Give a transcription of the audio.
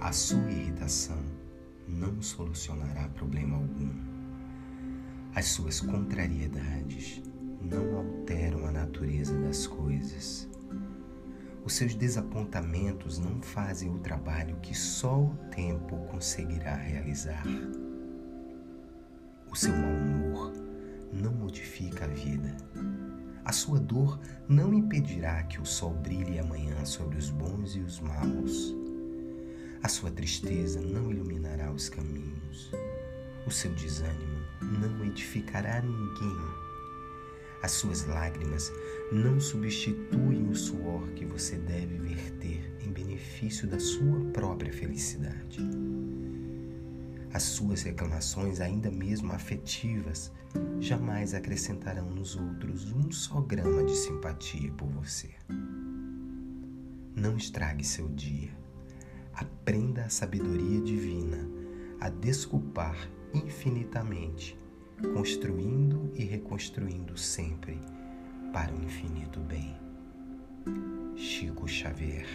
A sua irritação não solucionará problema algum. As suas contrariedades não alteram a natureza das coisas. Os seus desapontamentos não fazem o trabalho que só o tempo conseguirá realizar. O seu mau humor não modifica a vida. A sua dor não impedirá que o sol brilhe amanhã sobre os bons e os maus. A sua tristeza não iluminará os caminhos. O seu desânimo não edificará ninguém. As suas lágrimas não substituem o suor que você deve verter em benefício da sua própria felicidade. As suas reclamações, ainda mesmo afetivas, jamais acrescentarão nos outros um só grama de simpatia por você. Não estrague seu dia. Aprenda a sabedoria divina a desculpar infinitamente, construindo e reconstruindo sempre para o infinito bem. Chico Xavier